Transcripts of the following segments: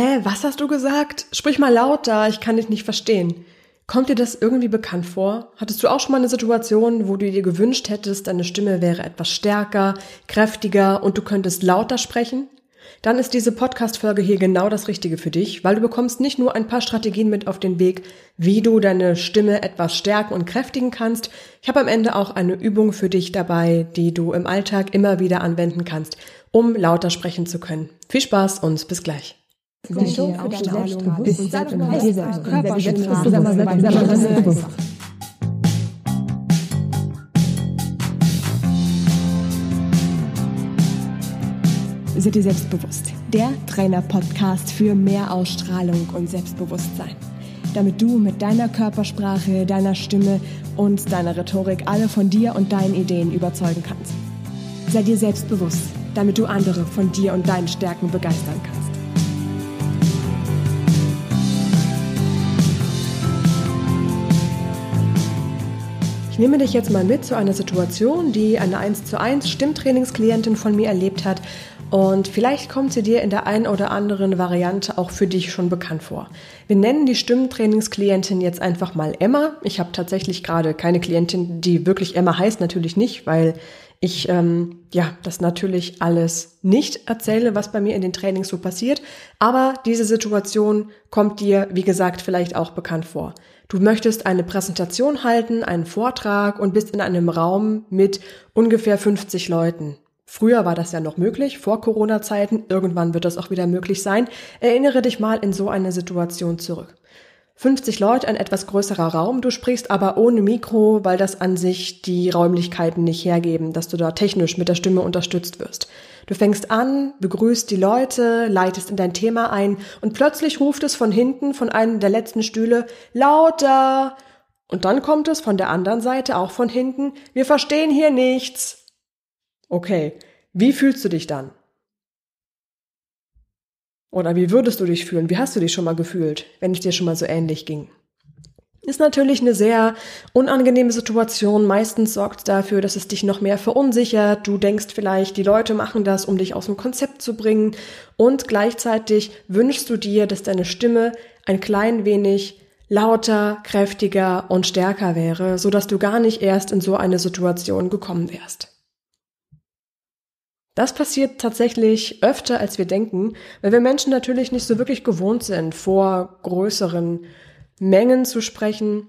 Hä, was hast du gesagt? Sprich mal lauter, ich kann dich nicht verstehen. Kommt dir das irgendwie bekannt vor? Hattest du auch schon mal eine Situation, wo du dir gewünscht hättest, deine Stimme wäre etwas stärker, kräftiger und du könntest lauter sprechen? Dann ist diese Podcast-Folge hier genau das Richtige für dich, weil du bekommst nicht nur ein paar Strategien mit auf den Weg, wie du deine Stimme etwas stärken und kräftigen kannst. Ich habe am Ende auch eine Übung für dich dabei, die du im Alltag immer wieder anwenden kannst, um lauter sprechen zu können. Viel Spaß und bis gleich. Seid ihr. Seid selbstbewusst? Der Trainer-Podcast für mehr Ausstrahlung und Selbstbewusstsein. Damit du mit deiner Körpersprache, deiner Stimme und deiner Rhetorik alle von dir und deinen Ideen überzeugen kannst. Sei dir selbstbewusst, damit du andere von dir und deinen Stärken begeistern kannst. Ich nehme dich jetzt mal mit zu einer Situation, die eine 1 zu 1 Stimmtrainingsklientin von mir erlebt hat und vielleicht kommt sie dir in der einen oder anderen Variante auch für dich schon bekannt vor. Wir nennen die Stimmtrainingsklientin jetzt einfach mal Emma. Ich habe tatsächlich gerade keine Klientin, die wirklich Emma heißt, natürlich nicht, weil ich ähm, ja das natürlich alles nicht erzähle, was bei mir in den Trainings so passiert. Aber diese Situation kommt dir, wie gesagt, vielleicht auch bekannt vor. Du möchtest eine Präsentation halten, einen Vortrag und bist in einem Raum mit ungefähr 50 Leuten. Früher war das ja noch möglich, vor Corona-Zeiten. Irgendwann wird das auch wieder möglich sein. Erinnere dich mal in so eine Situation zurück. 50 Leute, ein etwas größerer Raum. Du sprichst aber ohne Mikro, weil das an sich die Räumlichkeiten nicht hergeben, dass du da technisch mit der Stimme unterstützt wirst. Du fängst an, begrüßt die Leute, leitest in dein Thema ein und plötzlich ruft es von hinten, von einem der letzten Stühle, lauter! Und dann kommt es von der anderen Seite, auch von hinten, wir verstehen hier nichts. Okay, wie fühlst du dich dann? Oder wie würdest du dich fühlen? Wie hast du dich schon mal gefühlt, wenn es dir schon mal so ähnlich ging? Ist natürlich eine sehr unangenehme Situation. Meistens sorgt dafür, dass es dich noch mehr verunsichert. Du denkst vielleicht, die Leute machen das, um dich aus dem Konzept zu bringen. Und gleichzeitig wünschst du dir, dass deine Stimme ein klein wenig lauter, kräftiger und stärker wäre, so dass du gar nicht erst in so eine Situation gekommen wärst. Das passiert tatsächlich öfter, als wir denken, weil wir Menschen natürlich nicht so wirklich gewohnt sind, vor größeren Mengen zu sprechen.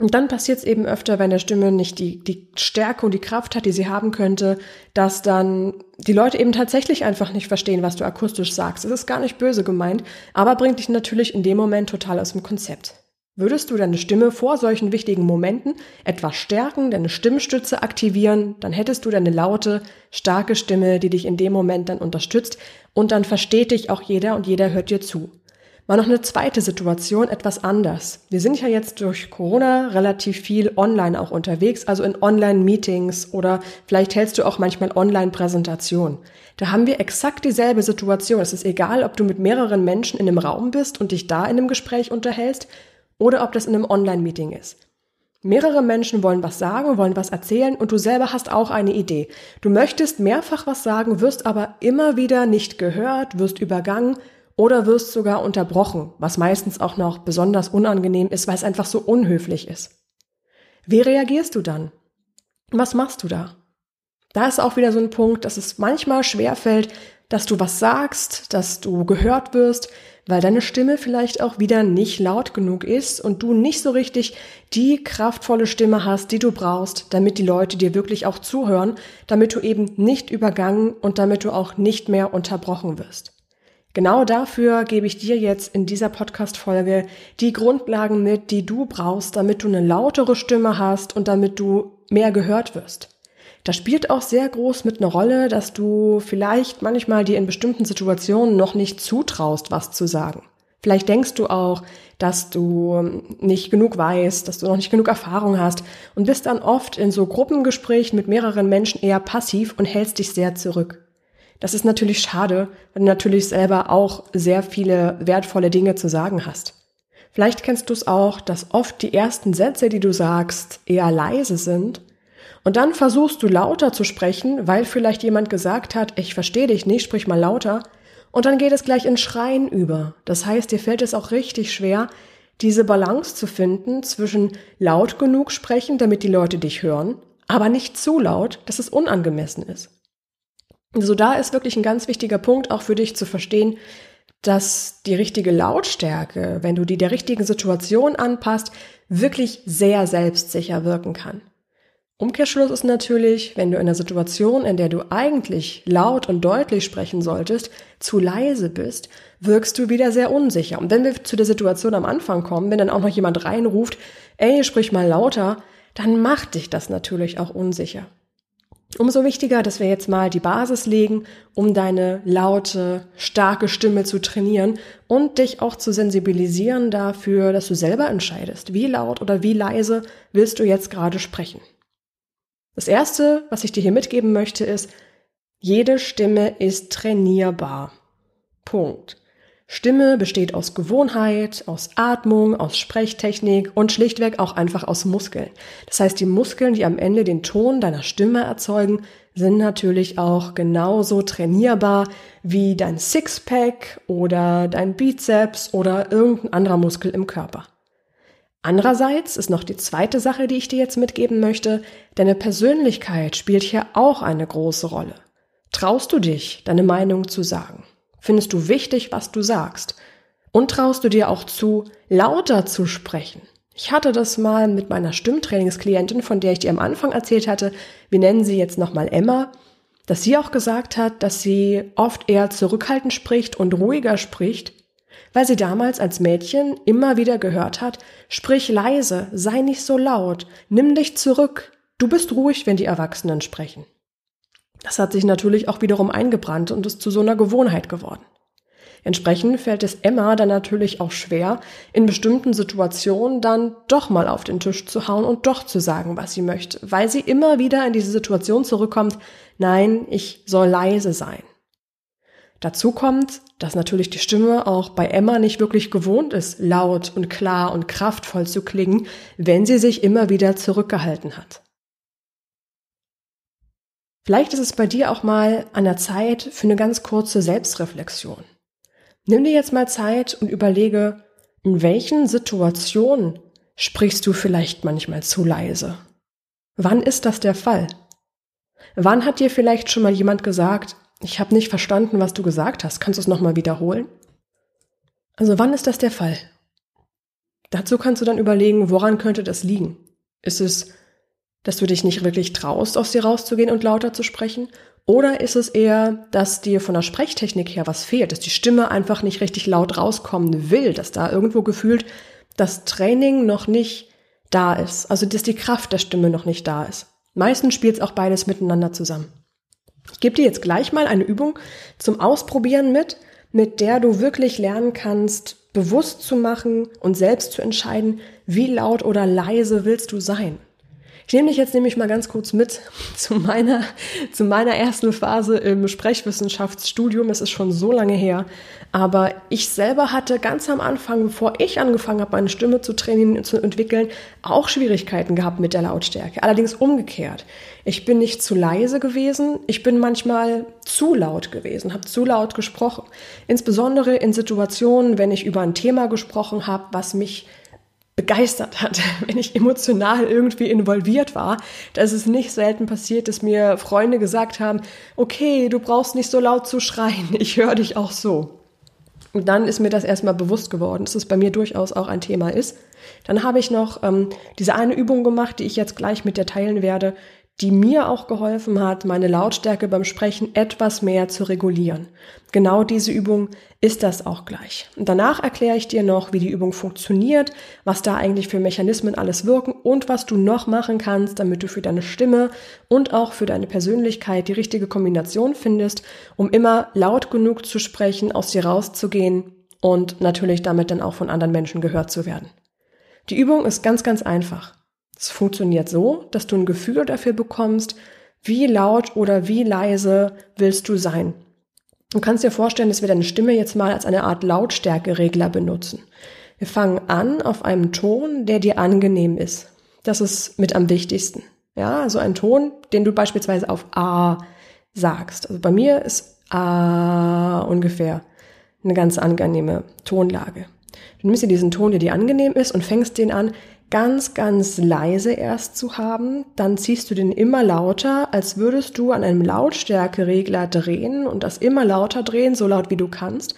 Und dann passiert es eben öfter, wenn der Stimme nicht die, die Stärke und die Kraft hat, die sie haben könnte, dass dann die Leute eben tatsächlich einfach nicht verstehen, was du akustisch sagst. Es ist gar nicht böse gemeint, aber bringt dich natürlich in dem Moment total aus dem Konzept. Würdest du deine Stimme vor solchen wichtigen Momenten etwas stärken, deine Stimmstütze aktivieren, dann hättest du deine laute, starke Stimme, die dich in dem Moment dann unterstützt und dann versteht dich auch jeder und jeder hört dir zu. War noch eine zweite Situation etwas anders. Wir sind ja jetzt durch Corona relativ viel online auch unterwegs, also in Online-Meetings oder vielleicht hältst du auch manchmal Online-Präsentationen. Da haben wir exakt dieselbe Situation. Es ist egal, ob du mit mehreren Menschen in einem Raum bist und dich da in einem Gespräch unterhältst oder ob das in einem Online-Meeting ist. Mehrere Menschen wollen was sagen, wollen was erzählen und du selber hast auch eine Idee. Du möchtest mehrfach was sagen, wirst aber immer wieder nicht gehört, wirst übergangen oder wirst sogar unterbrochen, was meistens auch noch besonders unangenehm ist, weil es einfach so unhöflich ist. Wie reagierst du dann? Was machst du da? Da ist auch wieder so ein Punkt, dass es manchmal schwer fällt, dass du was sagst, dass du gehört wirst, weil deine Stimme vielleicht auch wieder nicht laut genug ist und du nicht so richtig die kraftvolle Stimme hast, die du brauchst, damit die Leute dir wirklich auch zuhören, damit du eben nicht übergangen und damit du auch nicht mehr unterbrochen wirst. Genau dafür gebe ich dir jetzt in dieser Podcast-Folge die Grundlagen mit, die du brauchst, damit du eine lautere Stimme hast und damit du mehr gehört wirst. Da spielt auch sehr groß mit einer Rolle, dass du vielleicht manchmal dir in bestimmten Situationen noch nicht zutraust, was zu sagen. Vielleicht denkst du auch, dass du nicht genug weißt, dass du noch nicht genug Erfahrung hast und bist dann oft in so Gruppengesprächen mit mehreren Menschen eher passiv und hältst dich sehr zurück. Das ist natürlich schade, wenn du natürlich selber auch sehr viele wertvolle Dinge zu sagen hast. Vielleicht kennst du es auch, dass oft die ersten Sätze, die du sagst, eher leise sind. Und dann versuchst du lauter zu sprechen, weil vielleicht jemand gesagt hat, ich verstehe dich nicht, sprich mal lauter. und dann geht es gleich in Schreien über. Das heißt, dir fällt es auch richtig schwer, diese Balance zu finden zwischen laut genug sprechen, damit die Leute dich hören, aber nicht zu laut, dass es unangemessen ist. Also da ist wirklich ein ganz wichtiger Punkt auch für dich zu verstehen, dass die richtige Lautstärke, wenn du die der richtigen Situation anpasst, wirklich sehr selbstsicher wirken kann. Umkehrschluss ist natürlich, wenn du in einer Situation, in der du eigentlich laut und deutlich sprechen solltest, zu leise bist, wirkst du wieder sehr unsicher. Und wenn wir zu der Situation am Anfang kommen, wenn dann auch noch jemand reinruft, ey, sprich mal lauter, dann macht dich das natürlich auch unsicher. Umso wichtiger, dass wir jetzt mal die Basis legen, um deine laute, starke Stimme zu trainieren und dich auch zu sensibilisieren dafür, dass du selber entscheidest, wie laut oder wie leise willst du jetzt gerade sprechen. Das erste, was ich dir hier mitgeben möchte, ist, jede Stimme ist trainierbar. Punkt. Stimme besteht aus Gewohnheit, aus Atmung, aus Sprechtechnik und schlichtweg auch einfach aus Muskeln. Das heißt, die Muskeln, die am Ende den Ton deiner Stimme erzeugen, sind natürlich auch genauso trainierbar wie dein Sixpack oder dein Bizeps oder irgendein anderer Muskel im Körper. Andererseits ist noch die zweite Sache, die ich dir jetzt mitgeben möchte, deine Persönlichkeit spielt hier auch eine große Rolle. Traust du dich, deine Meinung zu sagen? Findest du wichtig, was du sagst? Und traust du dir auch zu, lauter zu sprechen? Ich hatte das mal mit meiner Stimmtrainingsklientin, von der ich dir am Anfang erzählt hatte, wir nennen sie jetzt nochmal Emma, dass sie auch gesagt hat, dass sie oft eher zurückhaltend spricht und ruhiger spricht, weil sie damals als Mädchen immer wieder gehört hat, sprich leise, sei nicht so laut, nimm dich zurück, du bist ruhig, wenn die Erwachsenen sprechen. Das hat sich natürlich auch wiederum eingebrannt und ist zu so einer Gewohnheit geworden. Entsprechend fällt es Emma dann natürlich auch schwer, in bestimmten Situationen dann doch mal auf den Tisch zu hauen und doch zu sagen, was sie möchte, weil sie immer wieder in diese Situation zurückkommt, nein, ich soll leise sein. Dazu kommt, dass natürlich die Stimme auch bei Emma nicht wirklich gewohnt ist, laut und klar und kraftvoll zu klingen, wenn sie sich immer wieder zurückgehalten hat. Vielleicht ist es bei dir auch mal an der Zeit für eine ganz kurze Selbstreflexion. Nimm dir jetzt mal Zeit und überlege, in welchen Situationen sprichst du vielleicht manchmal zu leise? Wann ist das der Fall? Wann hat dir vielleicht schon mal jemand gesagt, ich habe nicht verstanden, was du gesagt hast. Kannst du es nochmal wiederholen? Also wann ist das der Fall? Dazu kannst du dann überlegen, woran könnte das liegen? Ist es, dass du dich nicht wirklich traust, aus dir rauszugehen und lauter zu sprechen? Oder ist es eher, dass dir von der Sprechtechnik her was fehlt, dass die Stimme einfach nicht richtig laut rauskommen will, dass da irgendwo gefühlt das Training noch nicht da ist, also dass die Kraft der Stimme noch nicht da ist? Meistens spielt es auch beides miteinander zusammen. Ich gebe dir jetzt gleich mal eine Übung zum Ausprobieren mit, mit der du wirklich lernen kannst, bewusst zu machen und selbst zu entscheiden, wie laut oder leise willst du sein. Ich nehme dich jetzt nämlich mal ganz kurz mit zu meiner, zu meiner ersten Phase im Sprechwissenschaftsstudium. Es ist schon so lange her. Aber ich selber hatte ganz am Anfang, bevor ich angefangen habe, meine Stimme zu trainieren und zu entwickeln, auch Schwierigkeiten gehabt mit der Lautstärke. Allerdings umgekehrt. Ich bin nicht zu leise gewesen, ich bin manchmal zu laut gewesen, habe zu laut gesprochen. Insbesondere in Situationen, wenn ich über ein Thema gesprochen habe, was mich begeistert hat, wenn ich emotional irgendwie involviert war. Da ist es nicht selten passiert, dass mir Freunde gesagt haben, okay, du brauchst nicht so laut zu schreien, ich höre dich auch so. Und dann ist mir das erstmal bewusst geworden, dass es bei mir durchaus auch ein Thema ist. Dann habe ich noch ähm, diese eine Übung gemacht, die ich jetzt gleich mit dir teilen werde, die mir auch geholfen hat, meine Lautstärke beim Sprechen etwas mehr zu regulieren. Genau diese Übung ist das auch gleich. Und danach erkläre ich dir noch, wie die Übung funktioniert, was da eigentlich für Mechanismen alles wirken und was du noch machen kannst, damit du für deine Stimme und auch für deine Persönlichkeit die richtige Kombination findest, um immer laut genug zu sprechen, aus dir rauszugehen und natürlich damit dann auch von anderen Menschen gehört zu werden. Die Übung ist ganz, ganz einfach. Es funktioniert so, dass du ein Gefühl dafür bekommst, wie laut oder wie leise willst du sein. Du kannst dir vorstellen, dass wir deine Stimme jetzt mal als eine Art Lautstärkeregler benutzen. Wir fangen an auf einem Ton, der dir angenehm ist. Das ist mit am wichtigsten. Ja, also ein Ton, den du beispielsweise auf A sagst. Also bei mir ist A ungefähr eine ganz angenehme Tonlage. Du nimmst dir diesen Ton, der dir angenehm ist und fängst den an, ganz, ganz leise erst zu haben. Dann ziehst du den immer lauter, als würdest du an einem Lautstärkeregler drehen und das immer lauter drehen, so laut wie du kannst.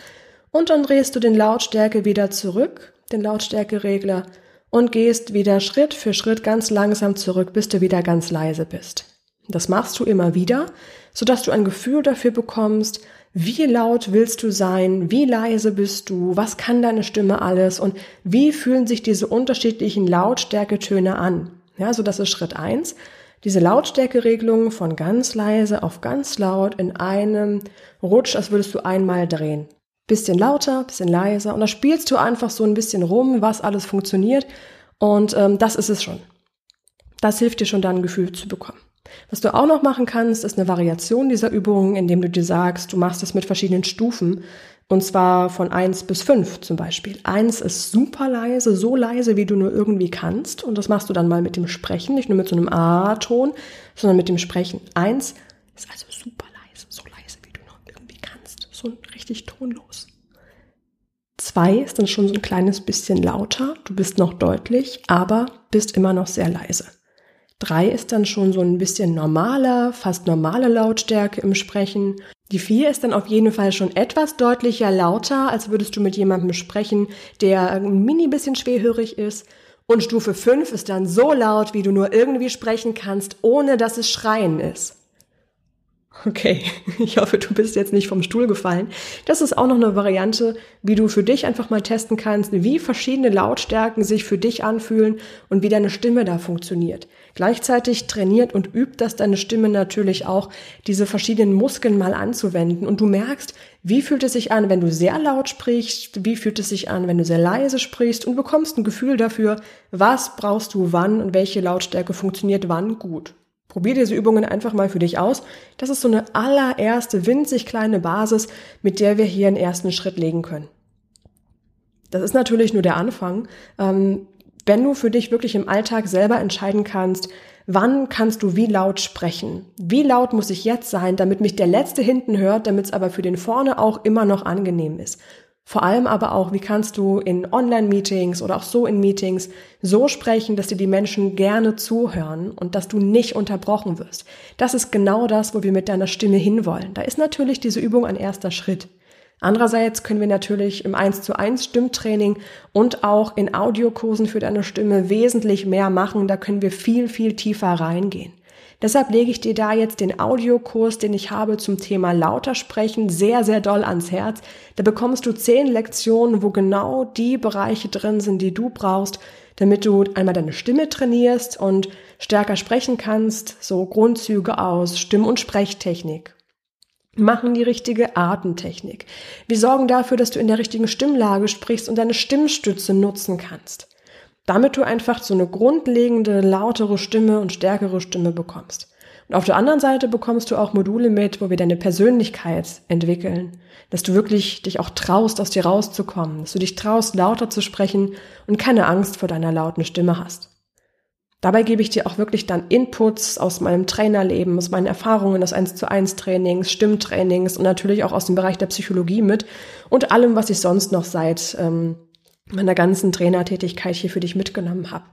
Und dann drehst du den Lautstärke wieder zurück, den Lautstärkeregler, und gehst wieder Schritt für Schritt ganz langsam zurück, bis du wieder ganz leise bist. Das machst du immer wieder, sodass du ein Gefühl dafür bekommst, wie laut willst du sein? Wie leise bist du? Was kann deine Stimme alles? Und wie fühlen sich diese unterschiedlichen Lautstärketöne an? Ja, so das ist Schritt eins. Diese Lautstärkeregelung von ganz leise auf ganz laut in einem Rutsch, als würdest du einmal drehen. Bisschen lauter, bisschen leiser und da spielst du einfach so ein bisschen rum, was alles funktioniert und ähm, das ist es schon. Das hilft dir schon dann ein Gefühl zu bekommen. Was du auch noch machen kannst, ist eine Variation dieser Übung, indem du dir sagst, du machst es mit verschiedenen Stufen. Und zwar von eins bis fünf zum Beispiel. Eins ist super leise, so leise, wie du nur irgendwie kannst. Und das machst du dann mal mit dem Sprechen, nicht nur mit so einem A-Ton, sondern mit dem Sprechen. Eins ist also super leise, so leise, wie du nur irgendwie kannst. So richtig tonlos. Zwei ist dann schon so ein kleines bisschen lauter. Du bist noch deutlich, aber bist immer noch sehr leise. Drei ist dann schon so ein bisschen normaler, fast normale Lautstärke im Sprechen. Die vier ist dann auf jeden Fall schon etwas deutlicher lauter, als würdest du mit jemandem sprechen, der ein mini bisschen schwerhörig ist. Und Stufe fünf ist dann so laut, wie du nur irgendwie sprechen kannst, ohne dass es Schreien ist. Okay, ich hoffe, du bist jetzt nicht vom Stuhl gefallen. Das ist auch noch eine Variante, wie du für dich einfach mal testen kannst, wie verschiedene Lautstärken sich für dich anfühlen und wie deine Stimme da funktioniert. Gleichzeitig trainiert und übt das deine Stimme natürlich auch, diese verschiedenen Muskeln mal anzuwenden. Und du merkst, wie fühlt es sich an, wenn du sehr laut sprichst, wie fühlt es sich an, wenn du sehr leise sprichst und bekommst ein Gefühl dafür, was brauchst du wann und welche Lautstärke funktioniert wann gut. Probier diese Übungen einfach mal für dich aus. Das ist so eine allererste winzig kleine Basis, mit der wir hier einen ersten Schritt legen können. Das ist natürlich nur der Anfang. Ähm, wenn du für dich wirklich im Alltag selber entscheiden kannst, wann kannst du wie laut sprechen? Wie laut muss ich jetzt sein, damit mich der Letzte hinten hört, damit es aber für den vorne auch immer noch angenehm ist? Vor allem aber auch, wie kannst du in Online-Meetings oder auch so in Meetings so sprechen, dass dir die Menschen gerne zuhören und dass du nicht unterbrochen wirst. Das ist genau das, wo wir mit deiner Stimme hinwollen. Da ist natürlich diese Übung ein erster Schritt. Andererseits können wir natürlich im 1 zu 1 Stimmtraining und auch in Audiokursen für deine Stimme wesentlich mehr machen. Da können wir viel, viel tiefer reingehen. Deshalb lege ich dir da jetzt den Audiokurs, den ich habe zum Thema lauter sprechen, sehr, sehr doll ans Herz. Da bekommst du zehn Lektionen, wo genau die Bereiche drin sind, die du brauchst, damit du einmal deine Stimme trainierst und stärker sprechen kannst, so Grundzüge aus Stimm- und Sprechtechnik. Machen die richtige Atemtechnik. Wir sorgen dafür, dass du in der richtigen Stimmlage sprichst und deine Stimmstütze nutzen kannst damit du einfach so eine grundlegende, lautere Stimme und stärkere Stimme bekommst. Und auf der anderen Seite bekommst du auch Module mit, wo wir deine Persönlichkeit entwickeln, dass du wirklich dich auch traust, aus dir rauszukommen, dass du dich traust, lauter zu sprechen und keine Angst vor deiner lauten Stimme hast. Dabei gebe ich dir auch wirklich dann Inputs aus meinem Trainerleben, aus meinen Erfahrungen aus 1 zu 1 Trainings, Stimmtrainings und natürlich auch aus dem Bereich der Psychologie mit und allem, was ich sonst noch seit ähm, meiner ganzen Trainertätigkeit hier für dich mitgenommen habe.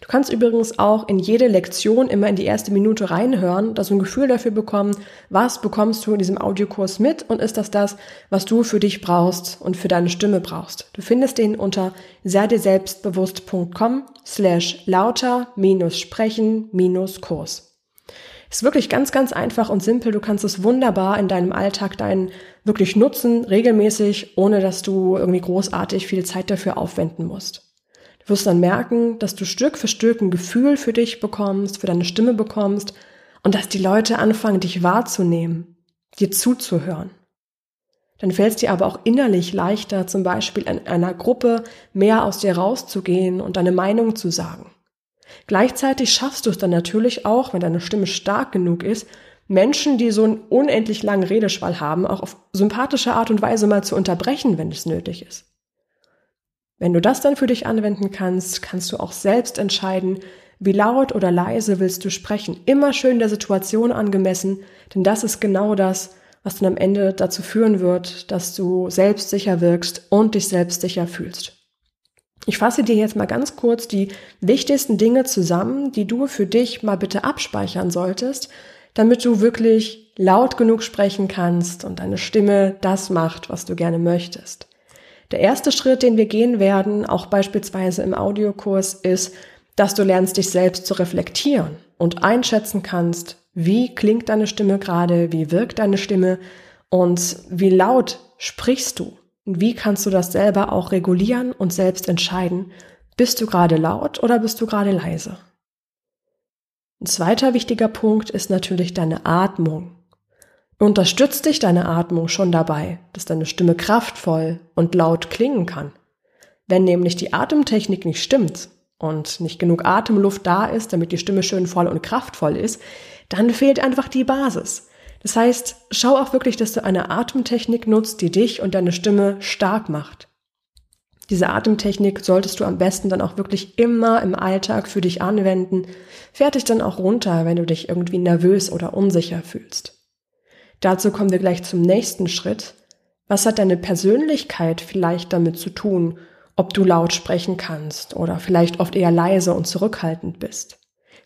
Du kannst übrigens auch in jede Lektion immer in die erste Minute reinhören, dass du ein Gefühl dafür bekommen, was bekommst du in diesem Audiokurs mit und ist das das, was du für dich brauchst und für deine Stimme brauchst. Du findest den unter seidirselbstbewusst.com slash lauter minus sprechen minus Kurs. Ist wirklich ganz, ganz einfach und simpel. Du kannst es wunderbar in deinem Alltag deinen wirklich nutzen, regelmäßig, ohne dass du irgendwie großartig viel Zeit dafür aufwenden musst. Du wirst dann merken, dass du Stück für Stück ein Gefühl für dich bekommst, für deine Stimme bekommst und dass die Leute anfangen, dich wahrzunehmen, dir zuzuhören. Dann fällt es dir aber auch innerlich leichter, zum Beispiel in einer Gruppe mehr aus dir rauszugehen und deine Meinung zu sagen. Gleichzeitig schaffst du es dann natürlich auch, wenn deine Stimme stark genug ist, Menschen, die so einen unendlich langen Redeschwall haben, auch auf sympathische Art und Weise mal zu unterbrechen, wenn es nötig ist. Wenn du das dann für dich anwenden kannst, kannst du auch selbst entscheiden, wie laut oder leise willst du sprechen. Immer schön der Situation angemessen, denn das ist genau das, was dann am Ende dazu führen wird, dass du selbstsicher wirkst und dich selbstsicher fühlst. Ich fasse dir jetzt mal ganz kurz die wichtigsten Dinge zusammen, die du für dich mal bitte abspeichern solltest, damit du wirklich laut genug sprechen kannst und deine Stimme das macht, was du gerne möchtest. Der erste Schritt, den wir gehen werden, auch beispielsweise im Audiokurs, ist, dass du lernst, dich selbst zu reflektieren und einschätzen kannst, wie klingt deine Stimme gerade, wie wirkt deine Stimme und wie laut sprichst du. Wie kannst du das selber auch regulieren und selbst entscheiden? Bist du gerade laut oder bist du gerade leise? Ein zweiter wichtiger Punkt ist natürlich deine Atmung. Unterstützt dich deine Atmung schon dabei, dass deine Stimme kraftvoll und laut klingen kann? Wenn nämlich die Atemtechnik nicht stimmt und nicht genug Atemluft da ist, damit die Stimme schön voll und kraftvoll ist, dann fehlt einfach die Basis. Das heißt, schau auch wirklich, dass du eine Atemtechnik nutzt, die dich und deine Stimme stark macht. Diese Atemtechnik solltest du am besten dann auch wirklich immer im Alltag für dich anwenden. Fertig dann auch runter, wenn du dich irgendwie nervös oder unsicher fühlst. Dazu kommen wir gleich zum nächsten Schritt. Was hat deine Persönlichkeit vielleicht damit zu tun, ob du laut sprechen kannst oder vielleicht oft eher leise und zurückhaltend bist?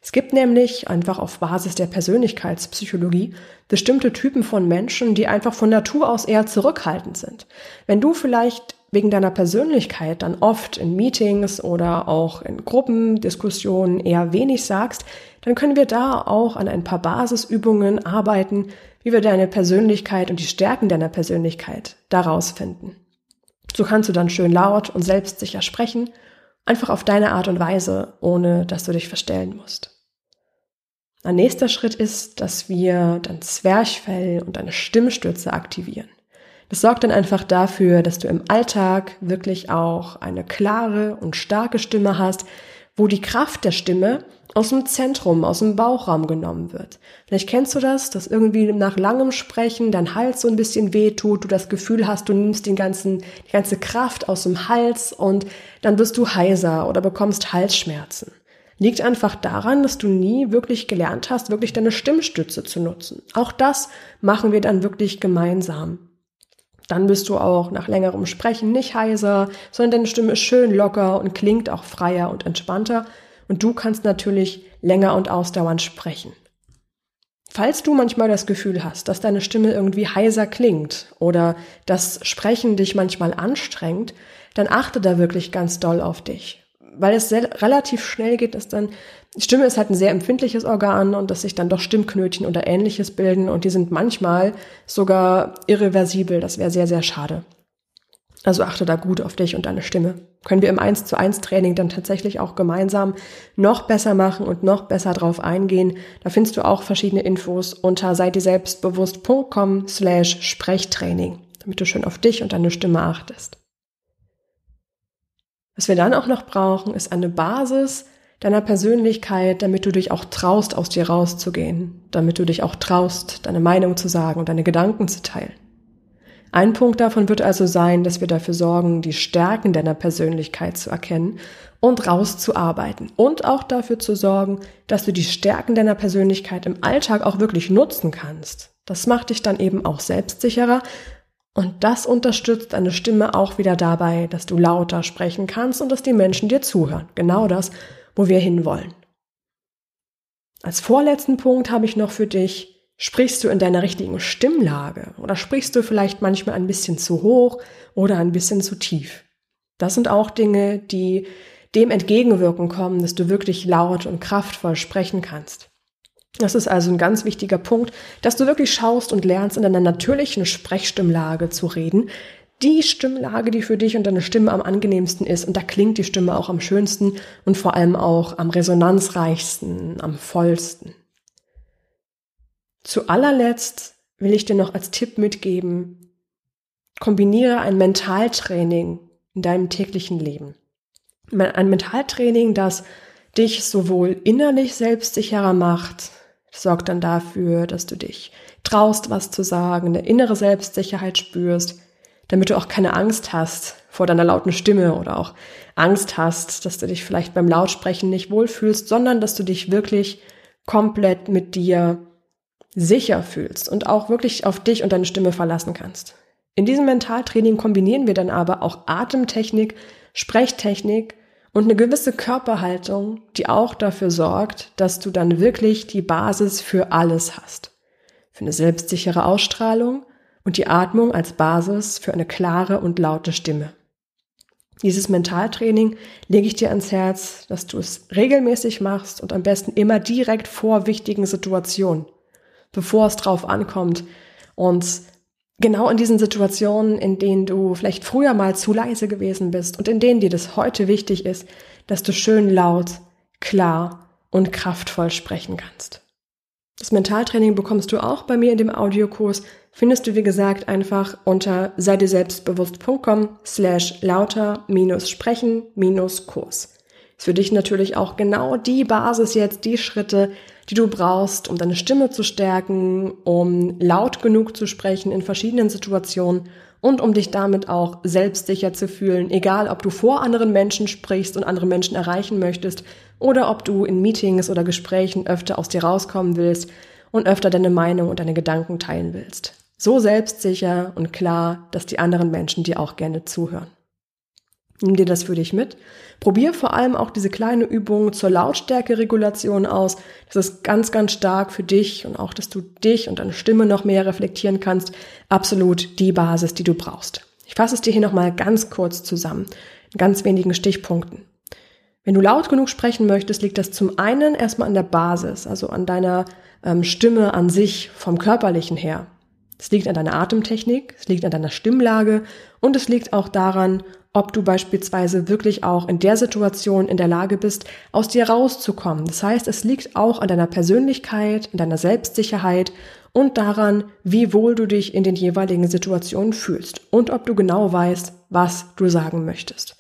Es gibt nämlich einfach auf Basis der Persönlichkeitspsychologie bestimmte Typen von Menschen, die einfach von Natur aus eher zurückhaltend sind. Wenn du vielleicht wegen deiner Persönlichkeit dann oft in Meetings oder auch in Gruppendiskussionen eher wenig sagst, dann können wir da auch an ein paar Basisübungen arbeiten, wie wir deine Persönlichkeit und die Stärken deiner Persönlichkeit daraus finden. So kannst du dann schön laut und selbstsicher sprechen Einfach auf deine Art und Weise, ohne dass du dich verstellen musst. Ein nächster Schritt ist, dass wir dein Zwerchfell und deine Stimmstürze aktivieren. Das sorgt dann einfach dafür, dass du im Alltag wirklich auch eine klare und starke Stimme hast, wo die Kraft der Stimme aus dem Zentrum, aus dem Bauchraum genommen wird. Vielleicht kennst du das, dass irgendwie nach langem Sprechen dein Hals so ein bisschen weh tut, du das Gefühl hast, du nimmst den ganzen, die ganze Kraft aus dem Hals und dann wirst du heiser oder bekommst Halsschmerzen. Liegt einfach daran, dass du nie wirklich gelernt hast, wirklich deine Stimmstütze zu nutzen. Auch das machen wir dann wirklich gemeinsam. Dann bist du auch nach längerem Sprechen nicht heiser, sondern deine Stimme ist schön locker und klingt auch freier und entspannter und du kannst natürlich länger und ausdauernd sprechen. Falls du manchmal das Gefühl hast, dass deine Stimme irgendwie heiser klingt oder das Sprechen dich manchmal anstrengt, dann achte da wirklich ganz doll auf dich. Weil es sehr, relativ schnell geht, dass dann, Stimme ist halt ein sehr empfindliches Organ und dass sich dann doch Stimmknötchen oder ähnliches bilden und die sind manchmal sogar irreversibel. Das wäre sehr, sehr schade. Also achte da gut auf dich und deine Stimme. Können wir im 1 zu 1 Training dann tatsächlich auch gemeinsam noch besser machen und noch besser drauf eingehen. Da findest du auch verschiedene Infos unter seidieselbstbewusst.com slash Sprechtraining, damit du schön auf dich und deine Stimme achtest. Was wir dann auch noch brauchen, ist eine Basis deiner Persönlichkeit, damit du dich auch traust, aus dir rauszugehen, damit du dich auch traust, deine Meinung zu sagen und deine Gedanken zu teilen. Ein Punkt davon wird also sein, dass wir dafür sorgen, die Stärken deiner Persönlichkeit zu erkennen und rauszuarbeiten und auch dafür zu sorgen, dass du die Stärken deiner Persönlichkeit im Alltag auch wirklich nutzen kannst. Das macht dich dann eben auch selbstsicherer und das unterstützt deine Stimme auch wieder dabei, dass du lauter sprechen kannst und dass die Menschen dir zuhören. Genau das, wo wir hinwollen. Als vorletzten Punkt habe ich noch für dich, Sprichst du in deiner richtigen Stimmlage oder sprichst du vielleicht manchmal ein bisschen zu hoch oder ein bisschen zu tief? Das sind auch Dinge, die dem entgegenwirken kommen, dass du wirklich laut und kraftvoll sprechen kannst. Das ist also ein ganz wichtiger Punkt, dass du wirklich schaust und lernst, in deiner natürlichen Sprechstimmlage zu reden. Die Stimmlage, die für dich und deine Stimme am angenehmsten ist. Und da klingt die Stimme auch am schönsten und vor allem auch am resonanzreichsten, am vollsten. Zu allerletzt will ich dir noch als Tipp mitgeben, kombiniere ein Mentaltraining in deinem täglichen Leben. Ein Mentaltraining, das dich sowohl innerlich selbstsicherer macht, sorgt dann dafür, dass du dich traust, was zu sagen, eine innere Selbstsicherheit spürst, damit du auch keine Angst hast vor deiner lauten Stimme oder auch Angst hast, dass du dich vielleicht beim Lautsprechen nicht wohlfühlst, sondern dass du dich wirklich komplett mit dir sicher fühlst und auch wirklich auf dich und deine Stimme verlassen kannst. In diesem Mentaltraining kombinieren wir dann aber auch Atemtechnik, Sprechtechnik und eine gewisse Körperhaltung, die auch dafür sorgt, dass du dann wirklich die Basis für alles hast. Für eine selbstsichere Ausstrahlung und die Atmung als Basis für eine klare und laute Stimme. Dieses Mentaltraining lege ich dir ans Herz, dass du es regelmäßig machst und am besten immer direkt vor wichtigen Situationen, bevor es drauf ankommt. Und genau in diesen Situationen, in denen du vielleicht früher mal zu leise gewesen bist und in denen dir das heute wichtig ist, dass du schön laut, klar und kraftvoll sprechen kannst. Das Mentaltraining bekommst du auch bei mir in dem Audiokurs. Findest du, wie gesagt, einfach unter seideselbstbewusst.com slash lauter minus sprechen minus Kurs. Ist für dich natürlich auch genau die Basis jetzt, die Schritte, die du brauchst, um deine Stimme zu stärken, um laut genug zu sprechen in verschiedenen Situationen und um dich damit auch selbstsicher zu fühlen, egal ob du vor anderen Menschen sprichst und andere Menschen erreichen möchtest oder ob du in Meetings oder Gesprächen öfter aus dir rauskommen willst und öfter deine Meinung und deine Gedanken teilen willst. So selbstsicher und klar, dass die anderen Menschen dir auch gerne zuhören. Nimm dir das für dich mit. Probier vor allem auch diese kleine Übung zur Lautstärkeregulation aus. Das ist ganz, ganz stark für dich und auch, dass du dich und deine Stimme noch mehr reflektieren kannst. Absolut die Basis, die du brauchst. Ich fasse es dir hier nochmal ganz kurz zusammen, in ganz wenigen Stichpunkten. Wenn du laut genug sprechen möchtest, liegt das zum einen erstmal an der Basis, also an deiner ähm, Stimme an sich, vom körperlichen her. Es liegt an deiner Atemtechnik, es liegt an deiner Stimmlage und es liegt auch daran, ob du beispielsweise wirklich auch in der Situation in der Lage bist, aus dir rauszukommen. Das heißt, es liegt auch an deiner Persönlichkeit, an deiner Selbstsicherheit und daran, wie wohl du dich in den jeweiligen Situationen fühlst und ob du genau weißt, was du sagen möchtest.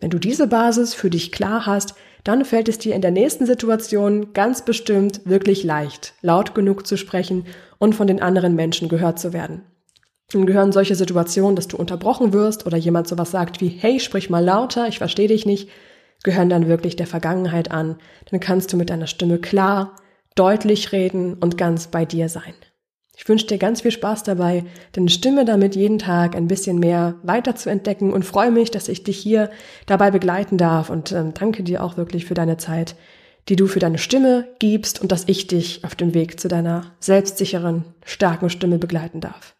Wenn du diese Basis für dich klar hast, dann fällt es dir in der nächsten Situation ganz bestimmt wirklich leicht, laut genug zu sprechen und von den anderen Menschen gehört zu werden. Dann gehören solche Situationen, dass du unterbrochen wirst oder jemand sowas sagt wie, hey, sprich mal lauter, ich verstehe dich nicht, gehören dann wirklich der Vergangenheit an. Dann kannst du mit deiner Stimme klar, deutlich reden und ganz bei dir sein. Ich wünsche dir ganz viel Spaß dabei, deine Stimme damit jeden Tag ein bisschen mehr weiter zu entdecken und freue mich, dass ich dich hier dabei begleiten darf und ähm, danke dir auch wirklich für deine Zeit, die du für deine Stimme gibst und dass ich dich auf dem Weg zu deiner selbstsicheren, starken Stimme begleiten darf.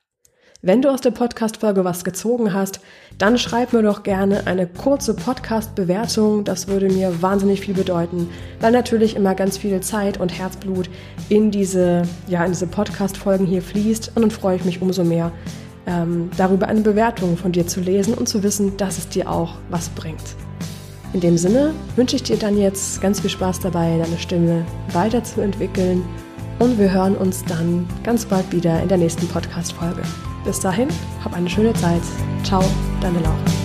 Wenn du aus der Podcast-Folge was gezogen hast, dann schreib mir doch gerne eine kurze Podcast-Bewertung. Das würde mir wahnsinnig viel bedeuten, weil natürlich immer ganz viel Zeit und Herzblut in diese, ja, diese Podcast-Folgen hier fließt. Und dann freue ich mich umso mehr, ähm, darüber eine Bewertung von dir zu lesen und zu wissen, dass es dir auch was bringt. In dem Sinne wünsche ich dir dann jetzt ganz viel Spaß dabei, deine Stimme weiterzuentwickeln. Und wir hören uns dann ganz bald wieder in der nächsten Podcast-Folge. Bis dahin, hab eine schöne Zeit. Ciao, deine Laura.